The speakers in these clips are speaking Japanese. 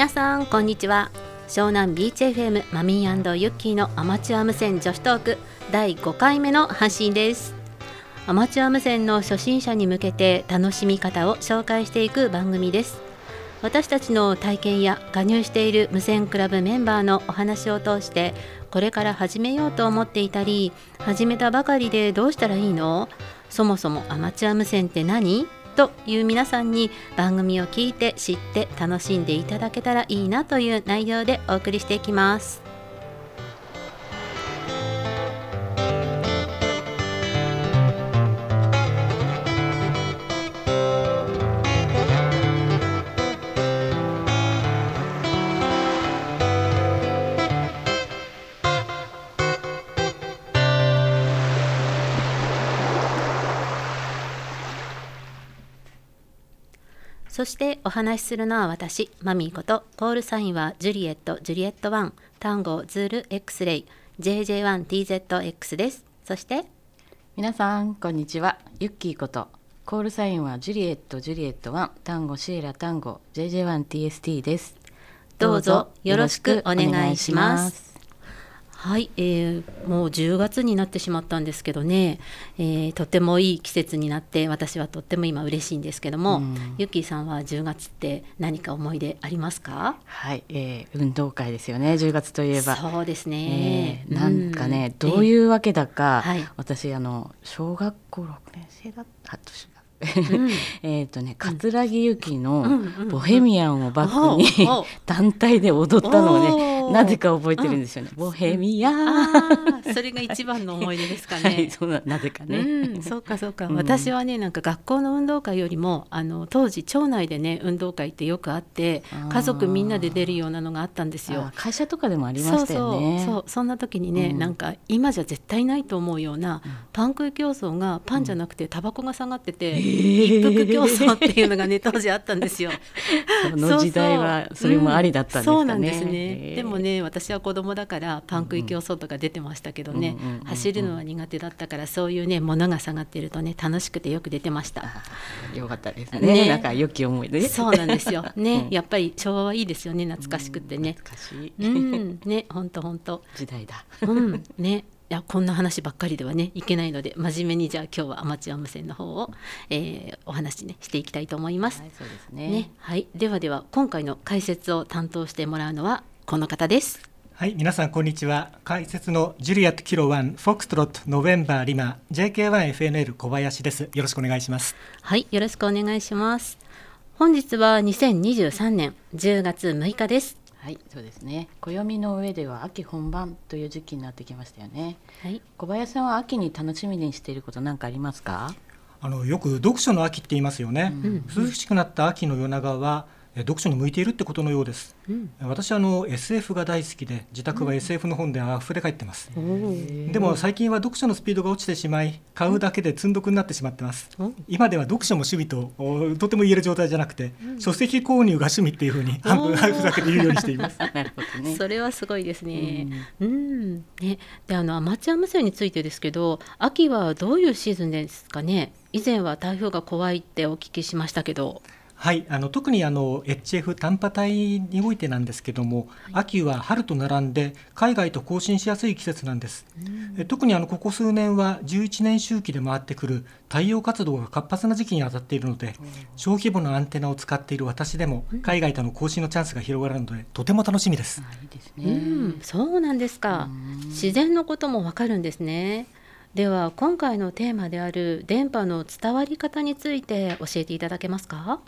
皆さんこんにちは。湘南ビーチ FM マミーユッキーのアマチュア無線女子トーク第5回目の発信です。アマチュア無線の初心者に向けて楽しみ方を紹介していく番組です。私たちの体験や加入している無線クラブメンバーのお話を通してこれから始めようと思っていたり始めたばかりでどうしたらいいの？そもそもアマチュア無線って何？という皆さんに番組を聞いて知って楽しんでいただけたらいいなという内容でお送りしていきます。そしてお話しするのは私、マミーこと、コールサインはジュリエット、ジュリエット1、単語、ズール、X レイ、JJ1TZX です。そして、皆さん、こんにちは。ユッキーこと、コールサインはジュリエット、ジュリエット1、単語、シエラ、単語、JJ1TST です。どうぞよろしくお願いします。はい、えー、もう10月になってしまったんですけどね、えー、とてもいい季節になって私はとっても今嬉しいんですけども、うん、ゆきさんは10月って何か思い出ありますか？はい、えー、運動会ですよね10月といえば。そうですね、えー、なんかね、うん、どういうわけだか、はい、私あの小学校6年生だった年 えっとね桂木由紀の「ボヘミアン」をバックに 団体で踊ったのをねなぜか覚えてるんですよね。ボヘミアンそれが一番の思い出ですかね。はい、そうななぜかね。うん、そうかそうか、うん、私はねなんか学校の運動会よりもあの当時町内でね運動会ってよくあって家族みんなで出るようなのがあったんですよ。会社とかでもありましたよね。そうそうそんな時にね、うん、なんか今じゃ絶対ないと思うようなパン食い競争がパンじゃなくてタバコが下がってて。一服競争っていうのがね当時あったんですよ。その時代はそれもありだったんですかね。そうなんですね。でもね私は子供だからパン食い競争とか出てましたけどね、走るのは苦手だったからそういうね物が下がってるとね楽しくてよく出てました。よかったですね。ねなんか良き思い出。そうなんですよ。ね、やっぱり昭和はいいですよね懐かしくてね。懐かしい。うん、ね本当本当。時代だ。うんね。いやこんな話ばっかりではねいけないので真面目にじゃあ今日はアマチュア無線の方を、えー、お話ねしていきたいと思います。はい、そうですね、ね、はい、ではでは今回の解説を担当してもらうのはこの方です。はい皆さんこんにちは。解説のジュリアットキロワンフォックストロットノベンバーリマ JK1FNL 小林です。よろしくお願いします。はいよろしくお願いします。本日は2023年10月6日です。はいそうですね。暦の上では秋本番という時期になってきましたよね。はい。小林さんは秋に楽しみにしていること何かありますか？あのよく読書の秋って言いますよね、うん、涼しくなった秋の夜長は読書に向いているってことのようです、うん、私はあの SF が大好きで自宅は SF の本で溢れ返ってます、うん、でも最近は読書のスピードが落ちてしまい買うだけで積んどくになってしまってます、うん、今では読書も趣味ととても言える状態じゃなくて、書籍購入が趣味っていうふうに半分ふざけて言うようにしています。なるほど、ね、それはすごいですね。うん。ね。であのアマチュア無線についてですけど秋はどういうシーズンですかね？以前は台風が怖いってお聞きしましたけどはい、あの特にあの HF 短波帯においてなんですけども、はい、秋は春と並んで海外と交信しやすい季節なんです。え特にあのここ数年は11年周期で回ってくる太陽活動が活発な時期に当たっているので、小規模なアンテナを使っている私でも海外との交信のチャンスが広がるのでとても楽しみです。いいですね、うん、そうなんですか。自然のこともわかるんですね。では今回のテーマである電波の伝わり方について教えていただけますか？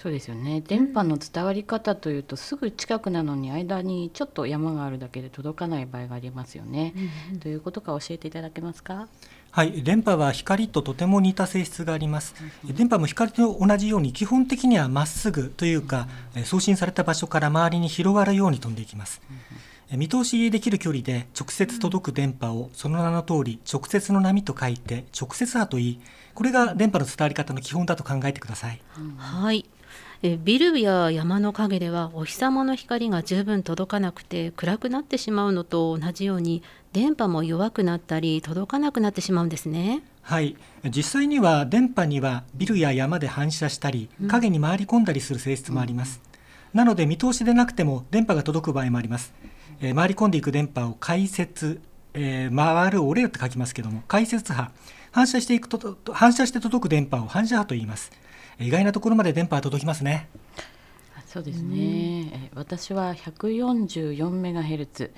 そうですよね。電波の伝わり方というと、すぐ近くなのに間にちょっと山があるだけで届かない場合がありますよね。うんうん、ということか教えていただけますか？はい。電波は光ととても似た性質があります、うん、電波も光と同じように基本的にはまっすぐというか、うん、送信された場所から周りに広がるように飛んでいきます、うん、見通しできる距離で直接届く電波をその名の通り直接の波と書いて直接波といいこれが電波の伝わり方の基本だと考えてください、はいえビルや山の陰ではお日様の光が十分届かなくて暗くなってしまうのと同じように電波も弱くなったり届かなくなってしまうんですね。はい。実際には電波にはビルや山で反射したり影に回り込んだりする性質もあります、なので見通しでなくても電波が届く場合もあります、えー、回り込んでいく電波を解説、えー、回るオレって書きますけども解説波。反射していくと反射して届く電波を反射波と言います意外なところまで電波が届きますね。そうですね、私は144メガヘルツ。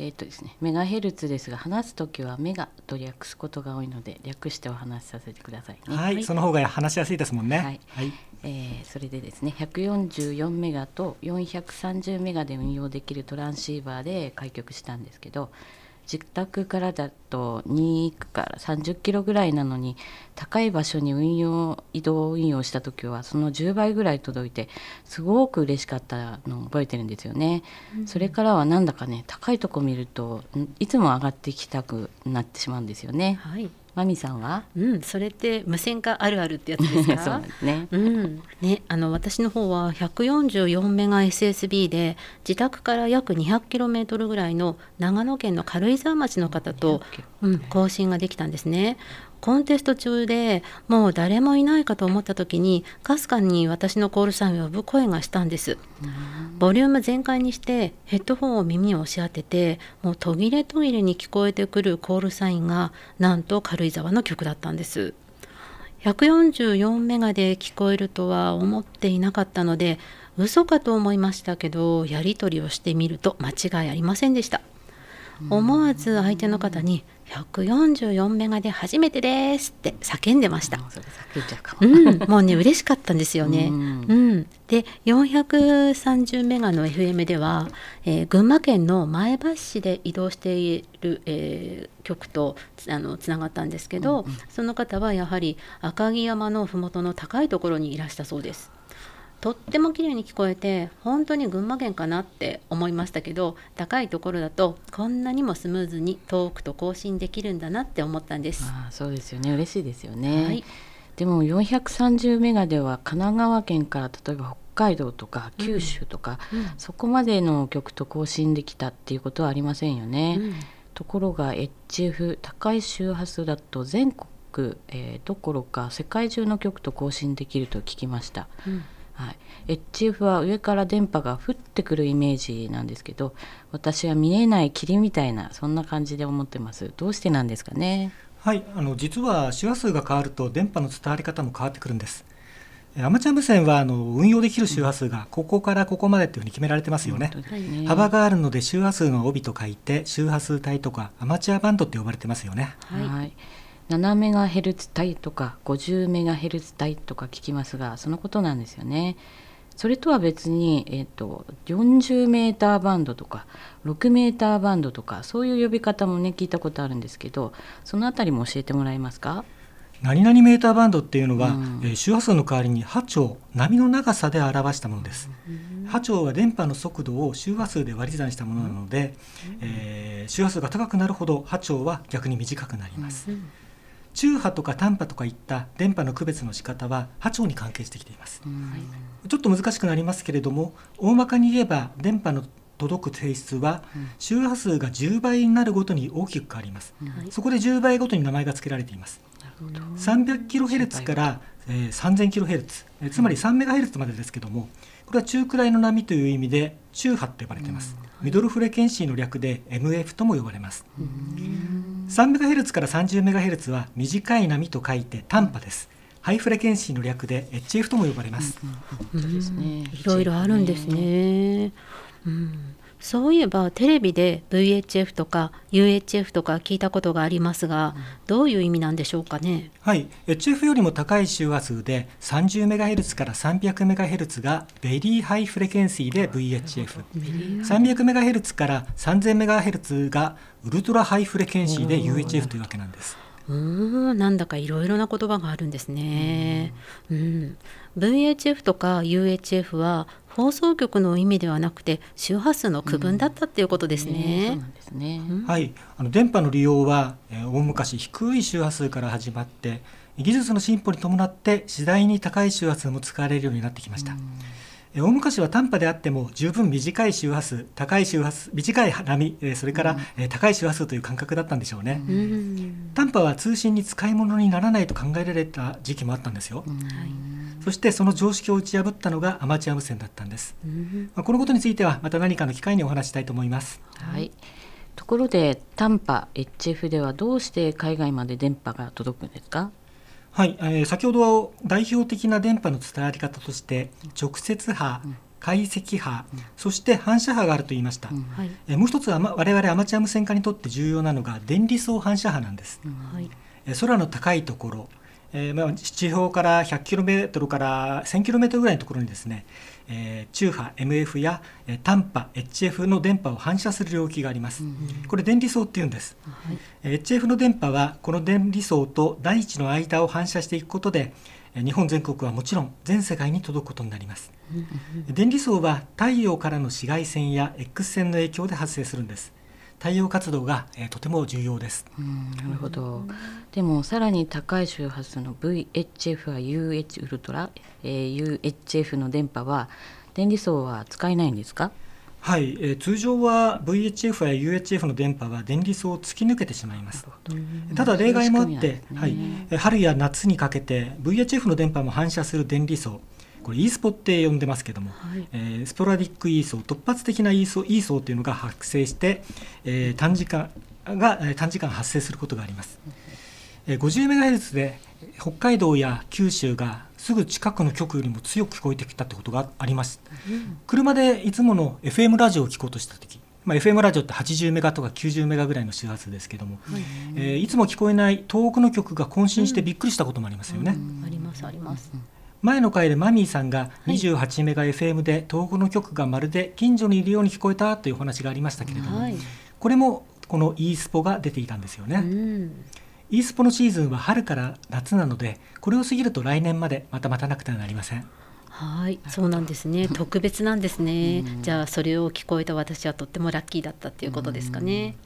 えーとですね、メガヘルツですが話す時はメガと略すことが多いので略してお話しさせてください、ね、はい、その方が話しやすいですもんね。はい、はい、えー、それでですね144メガと430メガで運用できるトランシーバーで開局したんですけど自宅からだと2から30キロぐらいなのに高い場所に運用移動運用した時はその10倍ぐらい届いてすごく嬉しかったのを覚えてるんですよね、うん、それからはなんだかね高いとこ見るといつも上がってきたくなってしまうんですよね。はいマミさんは、うん、それって無線化あるあるってやつですか？そうですね,、うん、ねあの私の方は144メガ SSB で自宅から約200キロメートルぐらいの長野県の軽井沢町の方と、うん、更新ができたんですねコンテスト中でもう誰もいないかと思った時にかすかに私のコールサインを呼ぶ声がしたんです。ボリューム全開にしてヘッドホンを耳を押し当ててもう途切れ途切れに聞こえてくるコールサインがなんと軽井沢の曲だったんです。144メガで聞こえるとは思っていなかったので嘘かと思いましたけどやり取りをしてみると間違いありませんでした。思わず相手の方に144メガで初めてですって叫んでました。うん、もうね嬉しかったんですよね。うん、うん、で430メガの FM では、えー、群馬県の前橋市で移動している、えー、局とあのつながったんですけど、うんうん、その方はやはり赤城山の麓の高いところにいらしたそうです。とっても綺麗に聞こえて本当に群馬県かなって思いましたけど高いところだとこんなにもスムーズに遠くと更新できるんだなって思ったんです。あそうですよね。嬉しいですよね、はい、でも430メガでは神奈川県から例えば北海道とか九州とか、うん。うん、そこまでの曲と更新できたっていうことはありませんよね、うん、ところが HF 高い周波数だと全国、えー、どころか世界中の曲と更新できると聞きました、うんはい、HF は上から電波が降ってくるイメージなんですけど私は見えない霧みたいなそんな感じで思ってます。どうしてなんですかね？はい。あの実は周波数が変わると電波の伝わり方も変わってくるんです。アマチュア無線はあの運用できる周波数がここからここまでっていうふうに決められてますよね、ね、幅があるので周波数の帯と書いて周波数帯とかアマチュアバンドって呼ばれてますよね。はい、はい7メガヘルツ帯とか50メガヘルツ帯とか聞きますがそのことなんですよね。それとは別に、えーと、40メーターバンドとか6メーターバンドとかそういう呼び方もね聞いたことあるんですけどそのあたりも教えてもらえますか？何々メーターバンドっていうのは、うん、えー、周波数の代わりに波長波の長さで表したものです、うん、波長は電波の速度を周波数で割り算したものなので、うん、えー、周波数が高くなるほど波長は逆に短くなります、中波とか短波とかいった電波の区別の仕方は波長に関係してきています、ちょっと難しくなりますけれども大まかに言えば電波の届く性質は周波数が10倍になるごとに大きく変わります、そこで10倍ごとに名前が付けられています。300キロヘルツから、えー、3000キロヘルツ、えつまり3メガヘルツまでですけどもこれは中くらいの波という意味で中波と呼ばれています、ミドルフレケンシーの略で MF とも呼ばれます、3MHz から 30MHz は短い波と書いて短波です。High Frequency の略で HF とも呼ばれます。いろいろあるんですね。うん、そういえばテレビで VHF とか UHF とか聞いたことがありますが、どういう意味なんでしょうかね？はい、HF よりも高い周波数で 30MHz から 300MHz が Very High Frequency で VHF、300MHz から 3000MHz が Ultra High Frequency で UHF というわけなんです。うんなんだかいろいろな言葉があるんですね。うん、VHF とか UHF は放送局の意味ではなくて周波数の区分だったっていうことですね。はい、あの電波の利用は、えー、大昔低い周波数から始まって技術の進歩に伴って次第に高い周波数も使われるようになってきました。大昔は短波であっても十分短い周波数高い周波数短い波それから、うん、高い周波数という感覚だったんでしょうね、うん、短波は通信に使い物にならないと考えられた時期もあったんですよ、うん、そしてその常識を打ち破ったのがアマチュア無線だったんです、まあ、このことについてはまた何かの機会にお話したいと思います。はい。ところで短波 HF ではどうして海外まで電波が届くんですか？はい、えー、先ほどは代表的な電波の伝わり方として直接波、うん。解析波、うん、そして反射波があると言いました、うん、えもう一つは、ま、我々アマチュア無線化にとって重要なのが電離層反射波なんです、うん、え空の高いところえーまあ、地表から 100km から 1000km ぐらいのところにですね、えー、中波 MF や、えー、短波 HF の電波を反射する領域があります、うん。これ電離層っていうんです、はい、えー、HF の電波はこの電離層と大地の間を反射していくことで日本全国はもちろん全世界に届くことになります、うん、電離層は太陽からの紫外線や X 線の影響で発生するんです太陽活動が、えー、とても重要です。なるほど。でもさらに高い周波数の VHF は UH ウルトラ、えー、UHF の電波は電離層は使えないんですか？はい、えー、通常は VHF や UHF の電波は電離層を突き抜けてしまいます。ただ例外もあって、ね、はい、春や夏にかけて VHF の電波も反射する電離層これ E スポって呼んでますけども、はい、えー、スポラディック E 層突発的な E 層 E 層というのが発生して、えー、短時間が短時間発生することがあります。えー、50MHz で北海道や九州がすぐ近くの局よりも強く聞こえてきたってことがあります。うん、車でいつもの FM ラジオを聞こうとした時まあ、FM ラジオって80メガとか90メガぐらいの周波数ですけども、はいえー、いつも聞こえない遠くの曲が渾身してびっくりしたこともありますよね。うんうん、ありますあります。前の回でマミーさんが28メガ FM で東北の曲がまるで近所にいるように聞こえたというお話がありましたけれども、はい、これもこの e スポが出ていたんですよね。うん e スポのシーズンは春から夏なのでこれを過ぎると来年までまた待たなくてはなりません。はい、そうなんですね。特別なんですね。じゃあそれを聞こえた私はとってもラッキーだったっていうことですかね。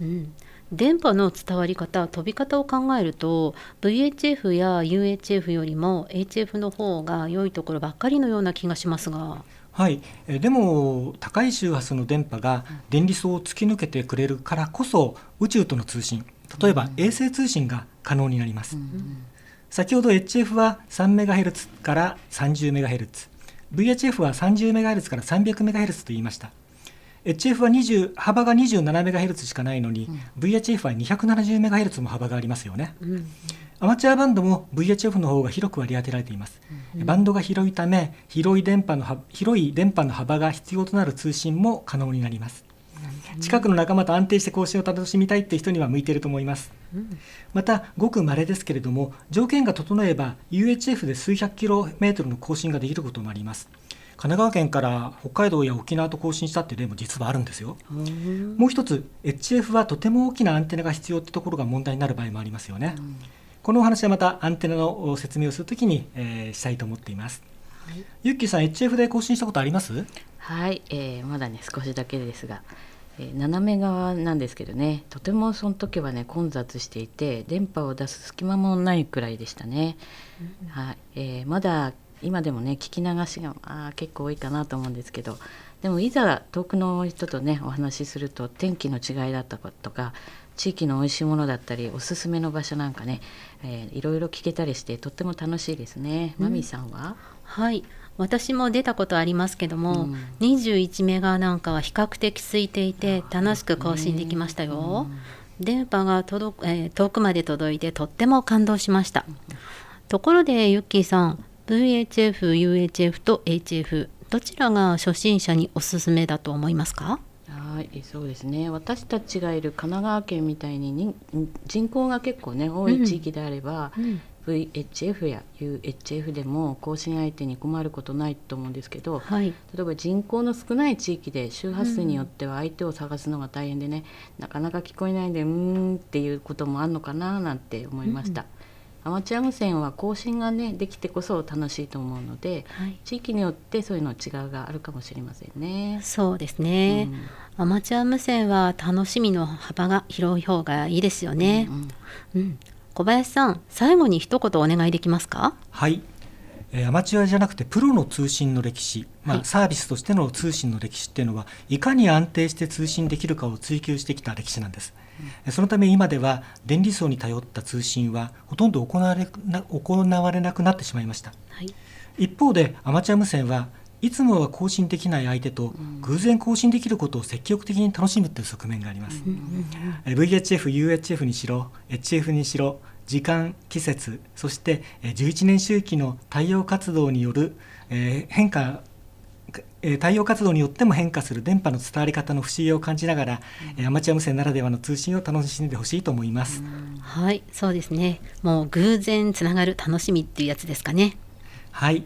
うん。電波の伝わり方飛び方を考えると VHF や UHF よりも HF の方が良いところばっかりのような気がしますが。はい、えでも高い周波数の電波が電離層を突き抜けてくれるからこそ宇宙との通信例えば衛星通信が可能になります、うん、先ほど HF は 3MHz から 30MHz VHF は 30MHz から 300MHz と言いました HF は20幅が 27MHz しかないのに、うん、VHF は 270MHz も幅がありますよね、うん、アマチュアバンドも VHF の方が広く割り当てられています、うん、バンドが広いため広い電波の広い電波の幅が必要となる通信も可能になります。近くの仲間と安定して更新を楽しみたいって人には向いていると思います、またごく稀ですけれども条件が整えば UHF で数百キロメートルの更新ができることもあります神奈川県から北海道や沖縄と交信したっていう例も実はあるんですよ。もう一つ HF はとても大きなアンテナが必要ってところが問題になる場合もありますよね。このお話はまたアンテナの説明をするときに、えー、したいと思っています。はい、ゆっきーさん HF で更新したことあります？はい、えー、まだね少しだけですが、えー、斜め側なんですけどね。とてもその時はね混雑していて電波を出す隙間もないくらいでしたね、うん、はい。えー、まだ今でもね聞き流しがあ結構多いかなと思うんですけどでもいざ遠くの人とねお話しすると天気の違いだったとか地域の美味しいものだったりおすすめの場所なんかね、えー、いろいろ聞けたりしてとっても楽しいですね。うん、マミーさんは？はい。私も出たことありますけども、うん、21メガなんかは比較的空いていて楽しく更新できましたよ。うん、電波が届、えー、遠くまで届いてとっても感動しました。ところでユッキーさん VHF、UHF と HF どちらが初心者におすすめだと思いますか？はいそうですね。私たちがいる神奈川県みたいに人口が結構ね多い地域であれば、うん VHF や UHF でも更新相手に困ることないと思うんですけど、はい、例えば人口の少ない地域で周波数によっては相手を探すのが大変でね、うん、なかなか聞こえないんでうーんっていうこともあるのかななんて思いました。うんアマチュア無線は更新がねできてこそ楽しいと思うので、はい、地域によってそういうの違うがあるかもしれませんね。そうですね、うん、アマチュア無線は楽しみの幅が広い方がいいですよね。うん、うんうん、小林さん最後に一言お願いできますか？はいアマチュアじゃなくてプロの通信の歴史、まあ、サービスとしての通信の歴史っていうのはいかに安定して通信できるかを追求してきた歴史なんです。そのため今では電離層に頼った通信はほとんど行われな行われなくなってしまいました、はい、一方でアマチュア無線はいつもは更新できない相手と偶然更新できることを積極的に楽しむという側面があります、VHF、UHF にしろ HF にしろ時間季節そして11年周期の太陽活動による変化太陽活動によっても変化する電波の伝わり方の不思議を感じながら、うん、アマチュア無線ならではの通信を楽しんでほしいと思います、はいそうですね。もう偶然つながる楽しみっていうやつですかね。はい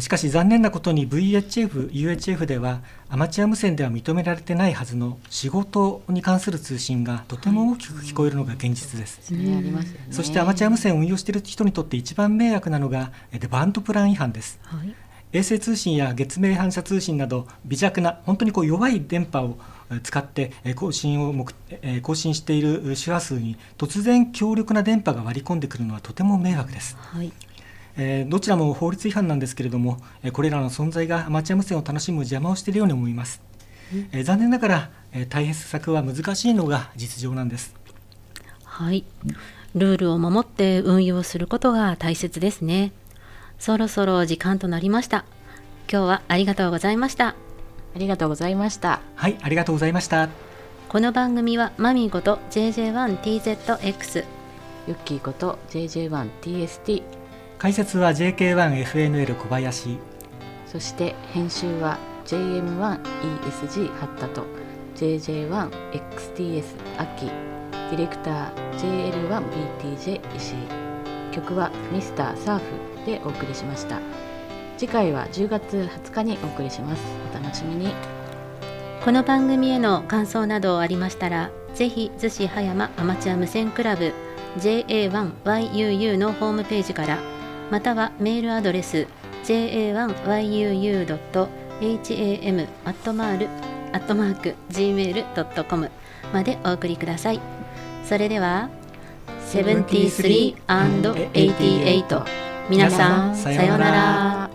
しかし残念なことに VHF、UHF ではアマチュア無線では認められてないはずの仕事に関する通信がとても大きく聞こえるのが現実です。そしてアマチュア無線を運用している人にとって一番迷惑なのがバンドプラン違反です。はい衛星通信や月面反射通信など微弱な本当にこう弱い電波を使って更新を更新している周波数に突然強力な電波が割り込んでくるのはとても迷惑です。はいえー、どちらも法律違反なんですけれども、これらの存在がアマチュア無線を楽しむ邪魔をしているように思います。えー、残念ながら、えー、対策は難しいのが実情なんです。はい、ルールを守って運用することが大切ですね。そろそろ時間となりました。今日はありがとうございました。ありがとうございました。はい、ありがとうございました。この番組はマミーこと JJ1TZX ユッキーこと JJ1TST 解説は JK1FNL 小林。そして編集は JM1ESG 八田と JJ1XTS 秋。ディレクター JL1BTJ 石井。曲はミスターサーフでお送りしました。次回は10月20日にお送りします。お楽しみに。この番組への感想などありましたらぜひ逗子葉山アマチュア無線クラブ JA1YUU のホームページからまたはメールアドレス ja1yuu.ham.gmail.com までお送りください。それでは 73&88 皆さんさようなら。